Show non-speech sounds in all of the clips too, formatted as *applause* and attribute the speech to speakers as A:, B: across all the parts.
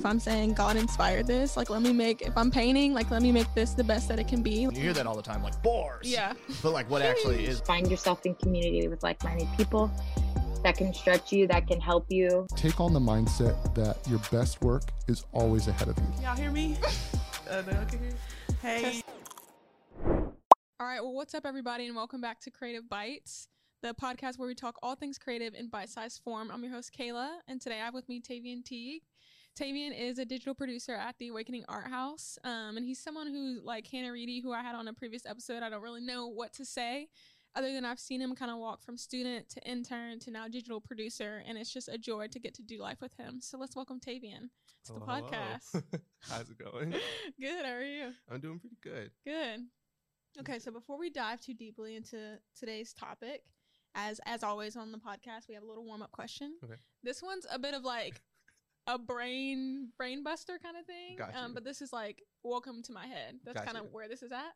A: if I'm saying God inspired this, like let me make if I'm painting, like let me make this the best that it can be.
B: You hear that all the time, like bores.
A: Yeah.
B: But like, what actually is?
C: Find yourself in community with like-minded people that can stretch you, that can help you.
D: Take on the mindset that your best work is always ahead of you.
E: Y'all hear me? *laughs* uh, no, okay. Hey.
A: All right, well, what's up, everybody, and welcome back to Creative Bites, the podcast where we talk all things creative in bite-sized form. I'm your host Kayla, and today I have with me Tavian Teague. Tavian is a digital producer at the Awakening Art House, um, and he's someone who, like Hannah Reedy, who I had on a previous episode, I don't really know what to say, other than I've seen him kind of walk from student to intern to now digital producer, and it's just a joy to get to do life with him. So let's welcome Tavian to the
F: Hello, hello.
A: podcast. *laughs*
F: How's it going? *laughs*
A: Good, how are you?
F: I'm doing pretty good.
A: Good. Okay, so before we dive too deeply into today's topic, as as always on the podcast, we have a little warm up question.
F: Okay.
A: This one's a bit of like a brain brain buster kind of thing.
F: Got
A: Um, but this is like welcome to my head. That's
F: Got
A: kind of where this is at.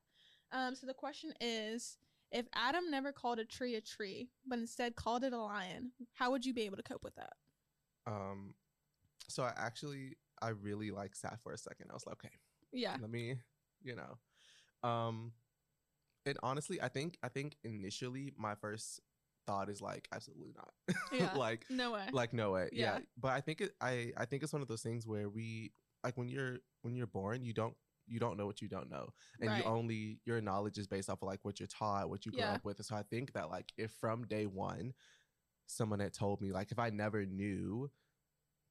A: Um, so the question is, if Adam never called a tree a tree, but instead called it a lion, how would you be able to cope with that?
F: Um, so I actually I really like sat for a second. I was like, okay,
A: Yeah.
F: let me, you know, um, and honestly, I think I think initially my first thought is like absolutely not. *laughs*
A: Yeah.
F: like
A: No way.
F: like no way. Yeah.
A: Yeah.
F: But I think it I I think it's one of those things where we like when you're when you're born, you don't you don't know what you don't know. And
A: Right.
F: you only your knowledge is based off of like what you're taught, what you grew
A: Yeah.
F: up with. And so I think that like if from day one someone had told me like if I never knew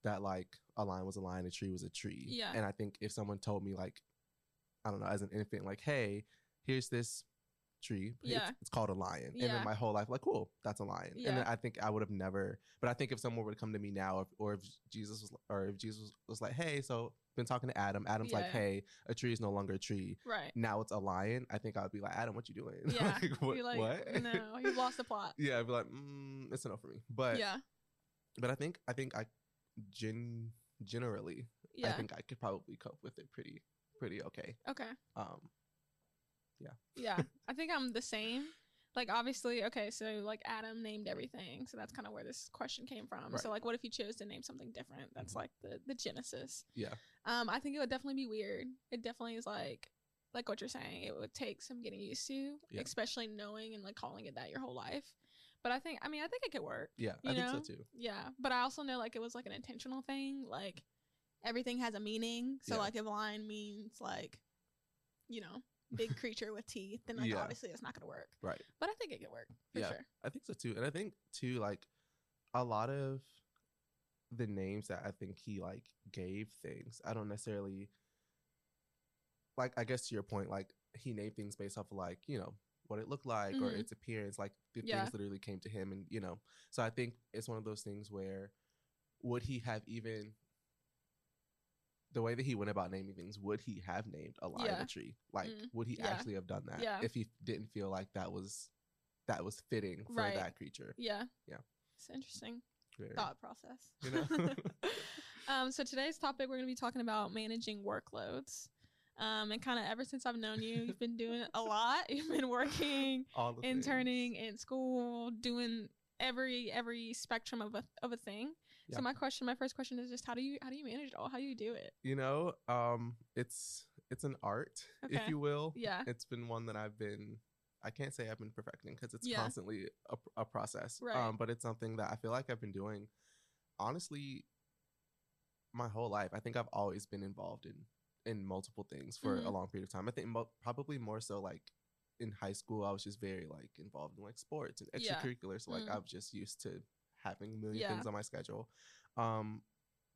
F: that like a lion was a lion, a tree was a tree.
A: Yeah.
F: And I think if someone told me like I don't know, as an infant, like, hey, here's this tree. It's-
A: Yeah.
F: It's, called a lion. And
A: Yeah.
F: then my whole life, like, cool, that's a lion. And then I think I would have never, but I think if someone would come to me now, or, or if Jesus was, or if Jesus was like, hey, so been talking to Adam, Adam's like, hey, a tree is no longer a tree.
A: right.
F: Now it's a lion. I think I would be like, Adam, what you doing? *laughs*
A: Yeah.
F: like, what?
A: Like,
F: what?
A: no, you *laughs* lost the plot.
F: yeah, I'd be like, mm, it's enough for me. But,
A: yeah.
F: but I think, I think I, gen, generally, I think I could probably cope with it pretty, pretty okay.
A: Okay.
F: Um,
A: Yeah, yeah, *laughs* I think I'm the same. Like obviously, okay, so like Adam named everything, so that's kind of where this question came from. So like, what if you chose to name something different? That's
F: Mhm.
A: like the the genesis.
F: yeah.
A: Um, I think it would definitely be weird. It definitely is like like what you're saying. It would take some getting used to,
F: Yeah.
A: especially knowing and like calling it that your whole life. But I think, I mean, I think it could work.
F: Yeah, I think so too.
A: Yeah, but I also know like it was like an intentional thing. Like everything has a meaning. So
F: Yeah.
A: like if line means like, you know, big creature with teeth, then like
F: Yeah.
A: obviously it's not gonna work.
F: Right.
A: But I think it could work for
F: Yeah.
A: sure.
F: I think so too. And I think too, like a lot of the names that I think he like gave things, I don't necessarily like I guess to your point, like he named things based off of like, you know, what it looked like or
A: Mhm.
F: its appearance, like the
A: Yeah.
F: things literally came to him and you know. So I think it's one of those things where would he have even the way that he went about naming things, would he have named a lion
A: Yeah.
F: a tree? Like,
A: Mm.
F: would he
A: Yeah.
F: actually have done that
A: Yeah.
F: if he didn't feel like that was that was fitting for
A: Right.
F: that creature?
A: Yeah.
F: Yeah.
A: It's interesting
F: Very-
A: thought process.
F: You know? *laughs*
A: um, so today's topic we're gonna be talking about managing workloads. Um, and kind of ever since I've known you, you've been doing a lot. *laughs* You've been working, *laughs*
F: All the things.
A: interning in school, doing every every spectrum of a of a thing.
F: Yeah.
A: So my question, my first question is just how do you how do you manage it all? How do you do it?
F: You know, um, it's it's an art,
A: Okay.
F: if you will.
A: Yeah.
F: It's been one that I've been. I can't say I've been perfecting because it's
A: Yeah.
F: constantly a, a process.
A: Right.
F: Um, but it's something that I feel like I've been doing, honestly, my whole life. I think I've always been involved in in multiple things for a
A: Mhm.
F: long period of time. I think mo- probably more so like in high school, I was just very like involved in like sports and
A: Yeah.
F: extracurriculars. So like
A: Mm.
F: I was just used to having a million
A: Yeah.
F: things on my schedule. Um,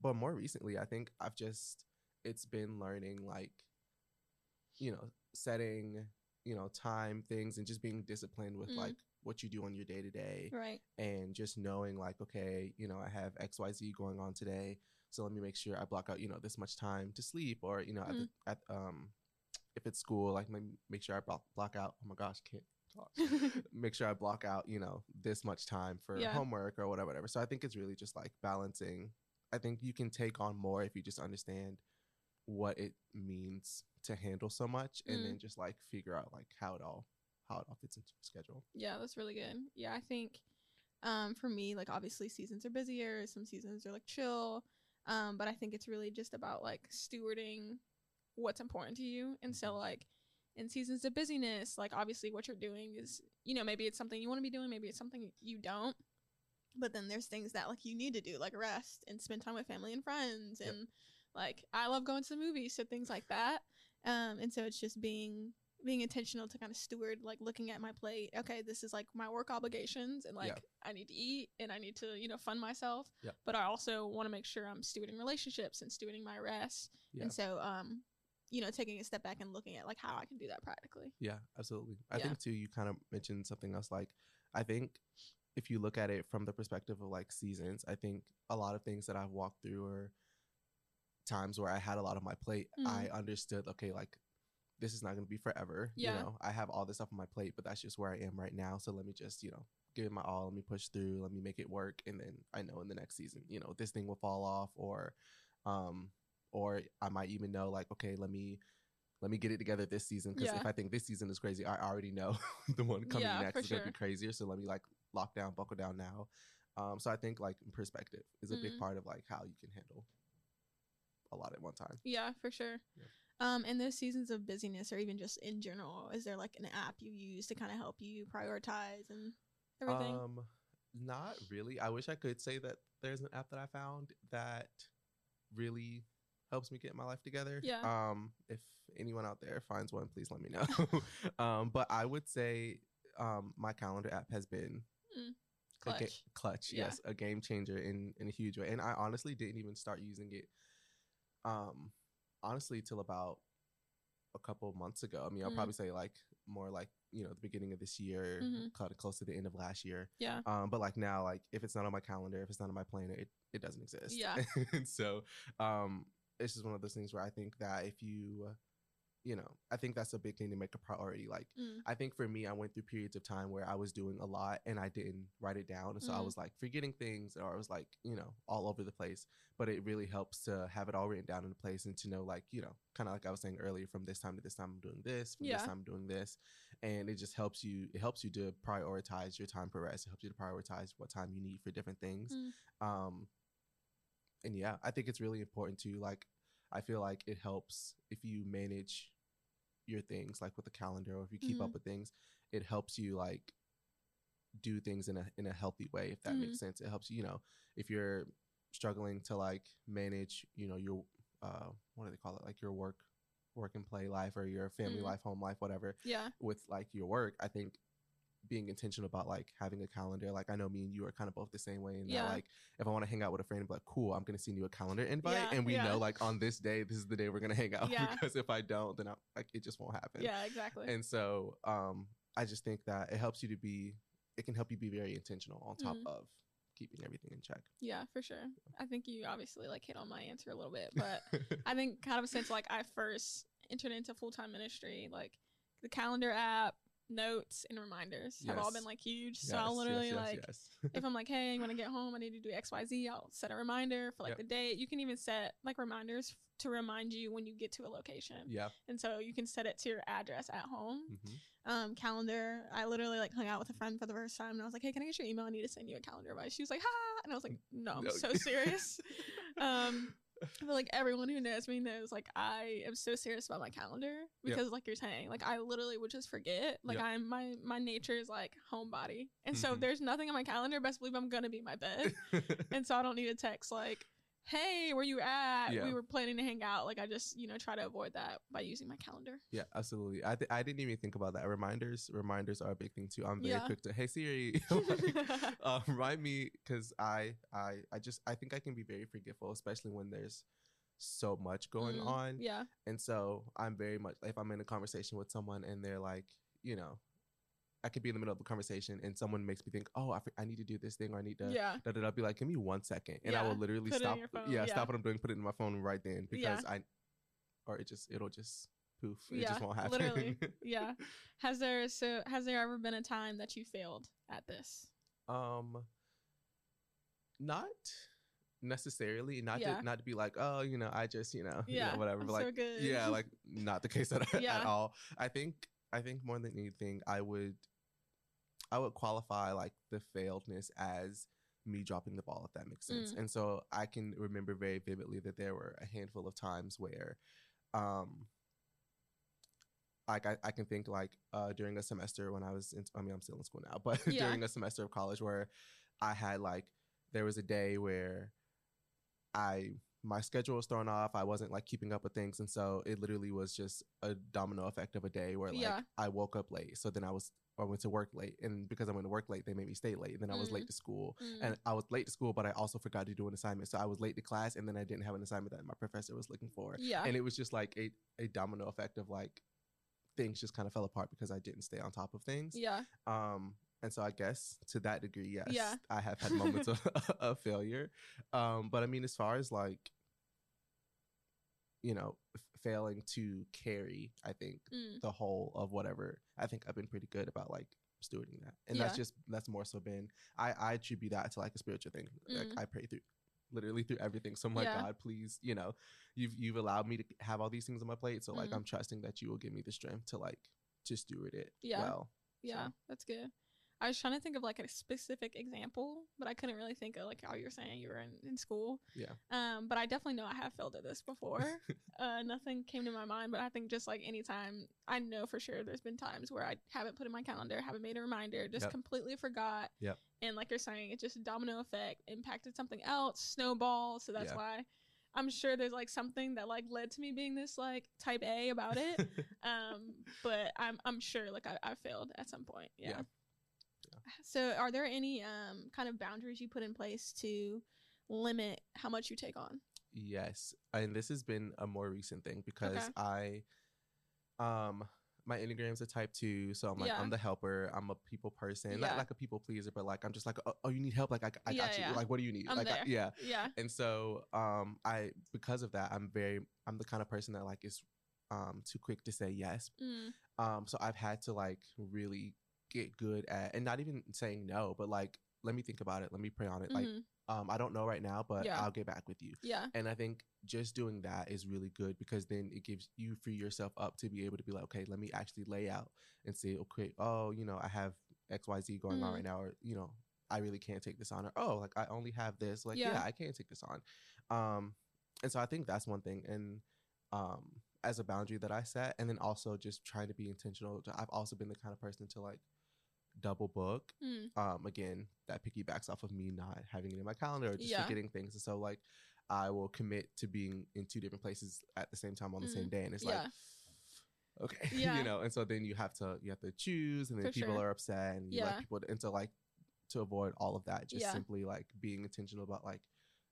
F: but more recently, I think I've just it's been learning like, you know, setting you know time things and just being disciplined with
A: Mm.
F: like what you do on your day to day
A: Right.
F: and just knowing like okay you know i have xyz going on today so let me make sure i block out you know this much time to sleep or you know at, the, at um if it's school like make sure i block, block out oh my gosh can't talk *laughs* make sure i block out you know this much time for
A: Yeah.
F: homework or whatever whatever so i think it's really just like balancing i think you can take on more if you just understand what it means to handle so much and
A: Mm.
F: then just like figure out like how it all how it all fits into your schedule
A: Yeah, that's really good. Yeah, I think um for me, like obviously seasons are busier, some seasons are like chill. Um, but I think it's really just about like stewarding what's important to you. And so like in seasons of busyness, like obviously what you're doing is, you know, maybe it's something you want to be doing, maybe it's something you don't. But then there's things that like you need to do, like rest and spend time with family and friends
F: Yep.
A: and like I love going to the movies, so things like that. Um, and so it's just being being intentional to kind of steward, like looking at my plate. Okay, this is like my work obligations, and like
F: Yeah.
A: I need to eat and I need to you know fund myself.
F: Yep.
A: But I also want to make sure I'm stewarding relationships and stewarding my rest.
F: Yeah.
A: And so, um, you know, taking a step back and looking at like how I can do that practically.
F: Yeah, absolutely. I
A: Yeah.
F: think too. You kind of mentioned something else. Like, I think if you look at it from the perspective of like seasons, I think a lot of things that I've walked through or times where I had a lot of my plate.
A: Mhm.
F: I understood. Okay, like this is not going to be forever.
A: Yeah.
F: You know, I have all this stuff on my plate, but that's just where I am right now. So let me just you know give it my all. Let me push through. Let me make it work, and then I know in the next season, you know, this thing will fall off, or, um, or I might even know like, okay, let me let me get it together this season because
A: Yeah.
F: if I think this season is crazy, I already know *laughs* the one coming
A: Yeah,
F: next is gonna be crazier. So let me like lock down, buckle down now. Um, so I think like perspective is a big
A: Mhm.
F: part of like how you can handle a lot at one time.
A: Yeah, for sure.
F: Yeah.
A: Um, in those seasons of busyness, or even just in general, is there like an app you use to kind of help you prioritize and everything?
F: Um, not really. I wish I could say that there's an app that I found that really helps me get my life together.
A: Yeah.
F: Um, if anyone out there finds one, please let me know. *laughs* um, but I would say um my calendar app has been
A: Mm.
F: a ga-
A: Clutch.
F: clutch,
A: Yeah.
F: yes, a game changer in in a huge way. And I honestly didn't even start using it um honestly till about a couple months ago. I mean, I'll
A: Mm.
F: probably say like more like, you know, the beginning of this year,
A: Mhm.
F: kind of close to the end of last year.
A: Yeah.
F: Um, but like now, like if it's not on my calendar, if it's not on my planner, it, it doesn't exist.
A: Yeah. *laughs*
F: and so um it's just one of those things where I think that if you you know, I think that's a big thing to make a priority. Like
A: Mm.
F: I think for me, I went through periods of time where I was doing a lot and I didn't write it down. And so I
A: Mhm.
F: was like forgetting things or I was like, you know, all over the place. But it really helps to have it all written down in a place and to know, like, you know, kind of like I was saying earlier, from this time to this time, I'm doing this, from
A: Yeah.
F: this time, I'm doing this. And it just helps you, it helps you to prioritize your time for rest. It helps you to prioritize what time you need for different things.
A: Mm.
F: Um, and yeah, I think it's really important to like, I feel like it helps if you manage your things like with the calendar or if you keep
A: Mhm.
F: up with things it helps you like do things in a in a healthy way if that
A: Mhm.
F: makes sense it helps you you know if you're struggling to like manage you know your uh what do they call it like your work work and play life or your family
A: Mhm.
F: life home life whatever
A: Yeah.
F: with like your work i think being intentional about like having a calendar like i know me and you are kind of both the same way and
A: Yeah.
F: like if i want to hang out with a friend be like cool i'm gonna send you a calendar invite
A: Yeah,
F: and we
A: yeah.
F: know like on this day this is the day we're gonna hang out *laughs*
A: Yeah.
F: because if i don't then I'm like it just won't happen
A: Yeah. Exactly.
F: and so um i just think that it helps you to be it can help you be very intentional on top
A: Mhm.
F: of keeping everything in check
A: yeah, for sure. I think you obviously like hit on my answer a little bit, but *laughs* I think kind of since like I first entered into full time ministry, like the calendar app, notes, and reminders have all been like huge. So I'll literally
F: yes,
A: like
F: yes. *laughs*
A: if I'm like, hey, when I get home, I need to do X, Y, Z. I'll set a reminder for like
F: Yep.
A: the date. You can even set like reminders to remind you when you get to a location,
F: yeah
A: and so you can set it to your address at home.
F: hmm
A: Um, calendar. I literally like hung out with a friend for the first time, and I was like, hey, can I get your email? I need to send you a calendar advice. She was like, ha, and I was like, no, I'm
F: No.
A: so *laughs* serious. um, *laughs* I feel like everyone who knows me knows like I am so serious about my calendar because like you're saying, like I literally would just forget. Like
F: Yep.
A: I'm my my nature is like homebody. And so if
F: Mhm.
A: there's nothing on my calendar, best believe I'm gonna be in my bed. *laughs* and so I don't need a text like, Hey, where you at?
F: Yeah.
A: We were planning to hang out. Like I just, you know, try to avoid that by using my calendar.
F: Yeah, absolutely. I th- I didn't even think about that. Reminders, reminders are a big thing too. I'm very
A: Yeah.
F: quick to, hey Siri, *laughs* *laughs* like, uh, remind me because I I I just I think I can be very forgetful, especially when there's so much going
A: Mm,
F: on.
A: Yeah.
F: And so I'm very much if I'm in a conversation with someone and they're like, you know, I could be in the middle of a conversation and someone makes me think, oh, I, I need to do this thing or I need to.
A: Yeah.
F: Da, da, da. I'll be like, give me one second, and I will literally
A: put
F: stop.
A: phone,
F: yeah,
A: yeah.
F: stop what I'm doing, put it in my phone right then
A: Yeah.
F: because I, or it just it'll just poof. It
A: Yeah,
F: just won't happen.
A: literally. Yeah. *laughs* Has there so has there ever been a time that you failed at this?
F: Um, not necessarily. Not
A: Yeah.
F: to not to be like, oh, you know, I just, you know, you
A: Yeah,
F: know, whatever. But
A: so
F: like,
A: good.
F: yeah, like not the case at, *laughs*
A: Yeah. *laughs*
F: at all. I think I think more than anything, I would I would qualify like the failedness as me dropping the ball if that makes sense.
A: Mm.
F: And so I can remember very vividly that there were a handful of times where um like I, I can think like uh during a semester when I was in I mean I'm still in school now, but *laughs*
A: Yeah.
F: during a semester of college where I had like there was a day where I my schedule was thrown off. I wasn't like keeping up with things, and so it literally was just a domino effect of a day where like
A: Yeah.
F: I woke up late. So then I was I went to work late, and because I went to work late, they made me stay late. And then I was
A: Mm.
F: late to school,
A: Mm.
F: and I was late to school, but I also forgot to do an assignment. So I was late to class, and then I didn't have an assignment that my professor was looking for.
A: yeah.
F: And it was just like a a domino effect of like things just kind of fell apart because I didn't stay on top of things.
A: yeah.
F: Um, and so I guess to that degree, yes,
A: Yeah.
F: I have had moments of, *laughs* of failure. Um, but I mean, as far as like, you know, f- failing to carry, I think
A: Mm.
F: the whole of whatever, I think I've been pretty good about like stewarding that. And that's just, that's more so been, I, I attribute that to like a spiritual thing. Like
A: Mm.
F: I pray through literally through everything. So I'm like,
A: Yeah.
F: God, please, you know, you've, you've allowed me to have all these things on my plate. So like,
A: Mm.
F: I'm trusting that you will give me the strength to like, to steward it
A: Yeah.
F: well.
A: Yeah,
F: So-
A: that's good. I was trying to think of like a specific example, but I couldn't really think of like how you were saying you were in, in school.
F: Yeah.
A: Um, but I definitely know I have failed at this before. *laughs* uh, nothing came to my mind, but I think just like anytime, I know for sure there's been times where I haven't put in my calendar, haven't made a reminder, just
F: Yep.
A: completely forgot.
F: Yep.
A: And like you're saying, it just a domino effect impacted something else, snowball. So that's
F: Yeah.
A: why I'm sure there's like something that like led to me being this like type A about it. *laughs* um, but I'm I'm sure like I, I failed at some point. Yeah.
F: Yeah.
A: So are there any um kind of boundaries you put in place to limit how much you take on?
F: Yes, and this has been a more recent thing because
A: Okay.
F: I, um, my enneagram's a type two, so I'm like
A: Yeah.
F: I'm the helper. I'm a people person,
A: Yeah.
F: not like a people pleaser, but like I'm just like, oh, oh, you need help? Like I, I
A: Yeah,
F: got you. Like what do you need?
A: I'm
F: like I- yeah.
A: Yeah.
F: And so, um, I because of that, I'm very I'm the kind of person that like is, um, too quick to say yes.
A: Mm.
F: Um, so I've had to like really get good at, and not even saying no, but like let me think about it. Let me pray on it. Like,
A: mhm.
F: um, I don't know right now, but
A: Yeah.
F: I'll get back with you.
A: Yeah.
F: And I think just doing that is really good because then it gives you free yourself up to be able to be like, okay, let me actually lay out and say, okay, oh, you know, I have XYZ going on
A: Mhm.
F: right now, or, you know, I really can't take this on, or oh, like I only have this. Like, yeah,
A: Yeah.
F: I can't take this on. Um, and so I think that's one thing. And um as a boundary that I set, and then also just trying to be intentional. I've also been the kind of person to like double book
A: Mm.
F: um again that piggybacks off of me not having it in my calendar or just
A: Yeah.
F: forgetting things and so like i will commit to being in two different places at the same time on the same
A: Mm.
F: day and it's
A: Yeah.
F: like *sighs* okay *laughs*
A: Yeah.
F: you know and so then you have to you have to choose and then
A: For
F: people
A: sure.
F: are upset and you
A: Yeah.
F: let people and so like to avoid all of that just simply like being intentional about like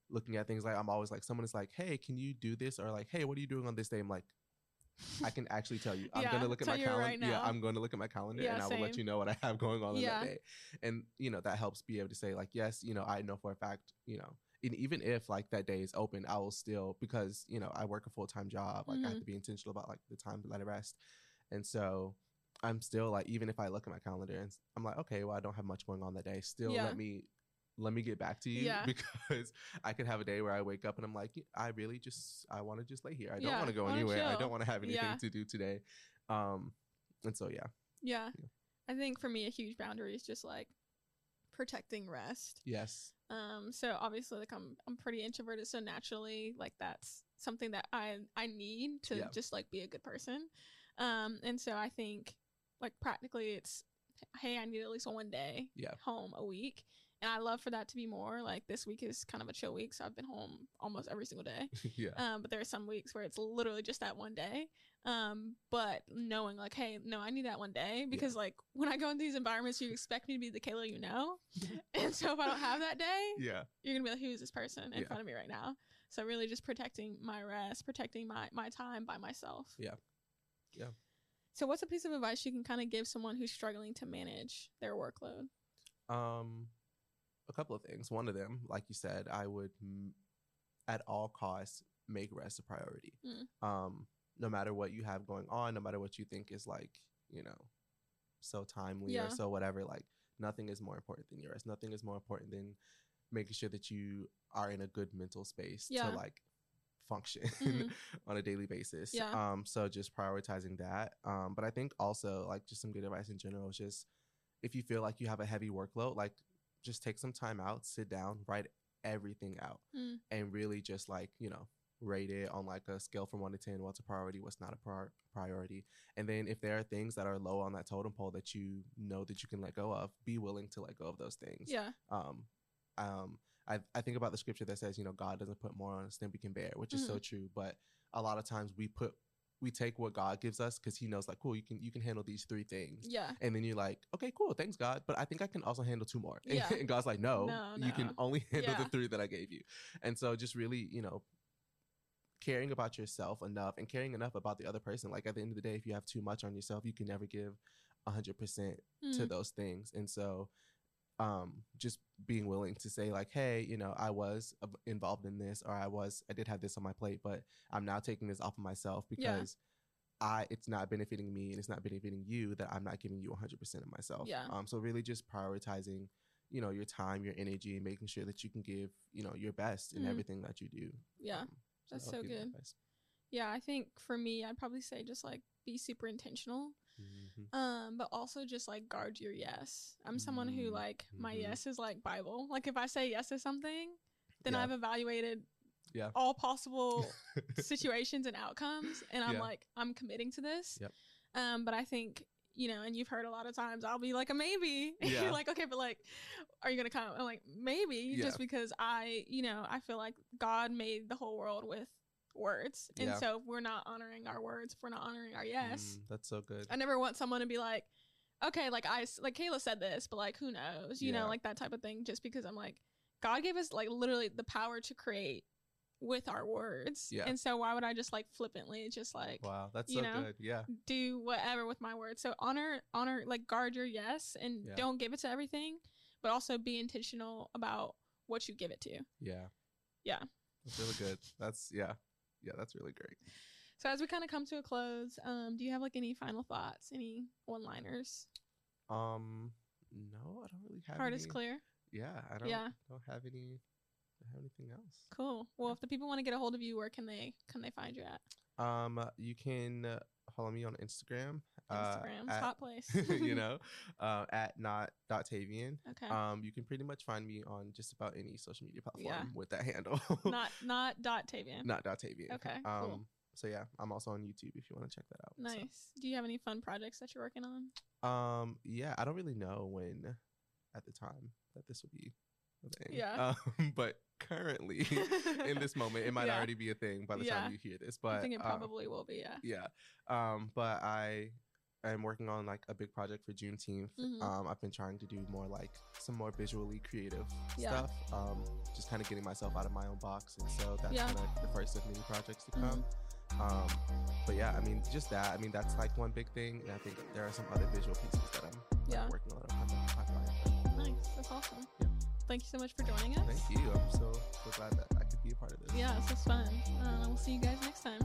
F: looking at things like i'm always like someone is like hey can you do this or like hey what are you doing on this day i'm like I can actually tell you. I'm
A: Yeah,
F: gonna look at my calendar.
A: right
F: yeah. I'm going to look at my calendar,
A: Yeah,
F: and I will let you know what I have going on
A: Yeah.
F: in that day. And you know that helps be able to say like, yes, you know, I know for a fact, you know, and even if like that day is open, I will still because you know I work a full time job. Like I have to be intentional about like the time to let it rest, and so I'm still like even if I look at my calendar and I'm like, okay, well I don't have much going on that day. Still, let me let me get back to you
A: Yeah. *laughs*
F: because I could have a day where I wake up and I'm like, I really just I want to just lay here. I don't
A: Yeah,
F: want to go anywhere. I don't want to have anything
A: Yeah.
F: to do today. Um, and so yeah,
A: Yeah. I think for me a huge boundary is just like protecting rest.
F: yes,
A: Um, so obviously like I'm I'm pretty introverted, so naturally like that's something that I I need to just like be a good person. Um, and so I think like practically it's hey, I need at least one day
F: Yeah.
A: home a week. And I love for that to be more. Like this week is kind of a chill week, so I've been home almost every single day. *laughs*
F: yeah,
A: Um, but there are some weeks where it's literally just that one day. Um, but knowing like, hey, no, I need that one day because like when I go into these environments, you expect me to be the Kayla you know, *laughs* *laughs* and so if I don't have that day,
F: yeah,
A: you're gonna be like, who is this person in
F: Yeah.
A: front of me right now? So really, just protecting my rest, protecting my my time by myself.
F: Yeah. Yeah.
A: So what's a piece of advice you can kind of give someone who's struggling to manage their workload?
F: Um, a couple of things. One of them, like you said, I would m- at all costs make rest a priority.
A: Mm.
F: Um, no matter what you have going on, no matter what you think is like, you know, so timely
A: Yeah.
F: or so whatever, like nothing is more important than your rest. Nothing is more important than making sure that you are in a good mental space
A: Yeah.
F: to like function
A: Mhm. *laughs*
F: on a daily basis.
A: Yeah.
F: Um, so just prioritizing that. Um, but I think also like just some good advice in general is just if you feel like you have a heavy workload, like just take some time out, sit down, write everything out,
A: Mm.
F: and really just like you know rate it on like a scale from one to ten. What's a priority? What's not a prior- priority? And then if there are things that are low on that totem pole that you know that you can let go of, be willing to let go of those things.
A: Yeah.
F: Um, um, I I think about the scripture that says you know God doesn't put more on us than we can bear, which is
A: Mm-hmm.
F: so true. But a lot of times we put we take what God gives us because He knows like cool you can you can handle these three things.
A: Yeah.
F: And then you're like, okay, cool, thanks God, but I think I can also handle two more. And, *laughs*
A: Yeah.
F: and God's like, no,
A: No,
F: you can only *laughs* handle
A: Yeah.
F: the three that I gave you. And so just really, you know, caring about yourself enough and caring enough about the other person. Like at the end of the day, if you have too much on yourself, you can never give hundred percent to
A: Mm.
F: those things. And so um just being willing to say like hey you know i was involved in this or i was i did have this on my plate but i'm now taking this off of myself
A: Yeah.
F: because i it's not benefiting me and it's not benefiting you that i'm not giving you 100% of myself
A: Yeah.
F: um so really just prioritizing you know your time your energy and making sure that you can give you know your best in
A: Mm.
F: everything that you do
A: Yeah.
F: Um,
A: That's so
F: be my
A: good.
F: advice.
A: Yeah. I think for me, I'd probably say just like be super intentional.
F: Mhm.
A: Um, but also just like guard your yes. I'm someone who
F: Mm,
A: like my
F: mhm.
A: yes is like Bible. Like if I say yes to something, then
F: Yeah.
A: I've evaluated
F: Yeah.
A: all possible *laughs* situations and outcomes and I'm
F: Yeah.
A: like I'm committing to this.
F: Yep.
A: Um, but I think you know, and you've heard a lot of times I'll be like a maybe. *laughs*
F: Yeah.
A: You're like, okay, but like, are you gonna come? I'm like, maybe,
F: Yeah.
A: just because I, you know, I feel like God made the whole world with words, and
F: Yeah.
A: so if we're not honoring our words, if we're not honoring our yes,
F: Mm, that's so good
A: I never want someone to be like, okay, like I like Kayla said this, but like who knows, you
F: Yeah.
A: know, like that type of thing. Just because I'm like, God gave us like literally the power to create with our words,
F: Yeah.
A: and so why would I just like flippantly just like
F: wow that's
A: you
F: so
A: know,
F: good yeah
A: do whatever with my words? So honor, honor, like guard your yes, and
F: Yeah.
A: don't give it to everything, but also be intentional about what you give it to.
F: yeah
A: Yeah.
F: that's really good that's yeah yeah that's really great
A: So as we kind of come to a close, um, do you have like any final thoughts, any one-liners?
F: Um, no, I don't really have.
A: Heart is clear.
F: Yeah, I don't.
A: Yeah.
F: Don't have any. Have anything else.
A: Cool. Well, if the people want to get a hold of you, where can they can they find you at?
F: Um, you can uh, follow me on Instagram.
A: Instagram,
F: uh, at-
A: hot place. *laughs*
F: you *laughs* know, uh, at not dot Tavian.
A: Okay.
F: Um, you can pretty much find me on just about any social media platform
A: Yeah.
F: with that handle. *laughs*
A: not not dot Tavian.
F: not dot Tavian.
A: Okay,
F: Um.
A: cool.
F: So yeah, I'm also on YouTube if you want to check that out. so.
A: Nice. Do you have any fun projects that you're working on?
F: Um, yeah, I don't really know when at the time that this will be a thing.
A: Yeah.
F: Um, but currently in this moment, it might
A: Yeah.
F: already be a thing by the
A: Yeah.
F: time you hear this. But
A: I think it
F: um,
A: probably will be. Yeah.
F: yeah. Um, but I am working on like a big project for Juneteenth.
A: Mhm.
F: Um, I've been trying to do more like some more visually creative
A: Yeah.
F: stuff. Um, just kind of getting myself out of my own box, and so that's
A: Yeah.
F: kind of the first of many projects to come. Um, but yeah, I mean, just that. I mean, that's like one big thing, and I think there are some other visual pieces that I'm like,
A: Yeah.
F: working on. I'm pipeline.
A: Nice. That's awesome.
F: Yeah.
A: Thank you so much for joining us.
F: Thank you. I'm so so glad that I could be a part of this.
A: Yeah, this was fun. Uh, we'll see you guys next time.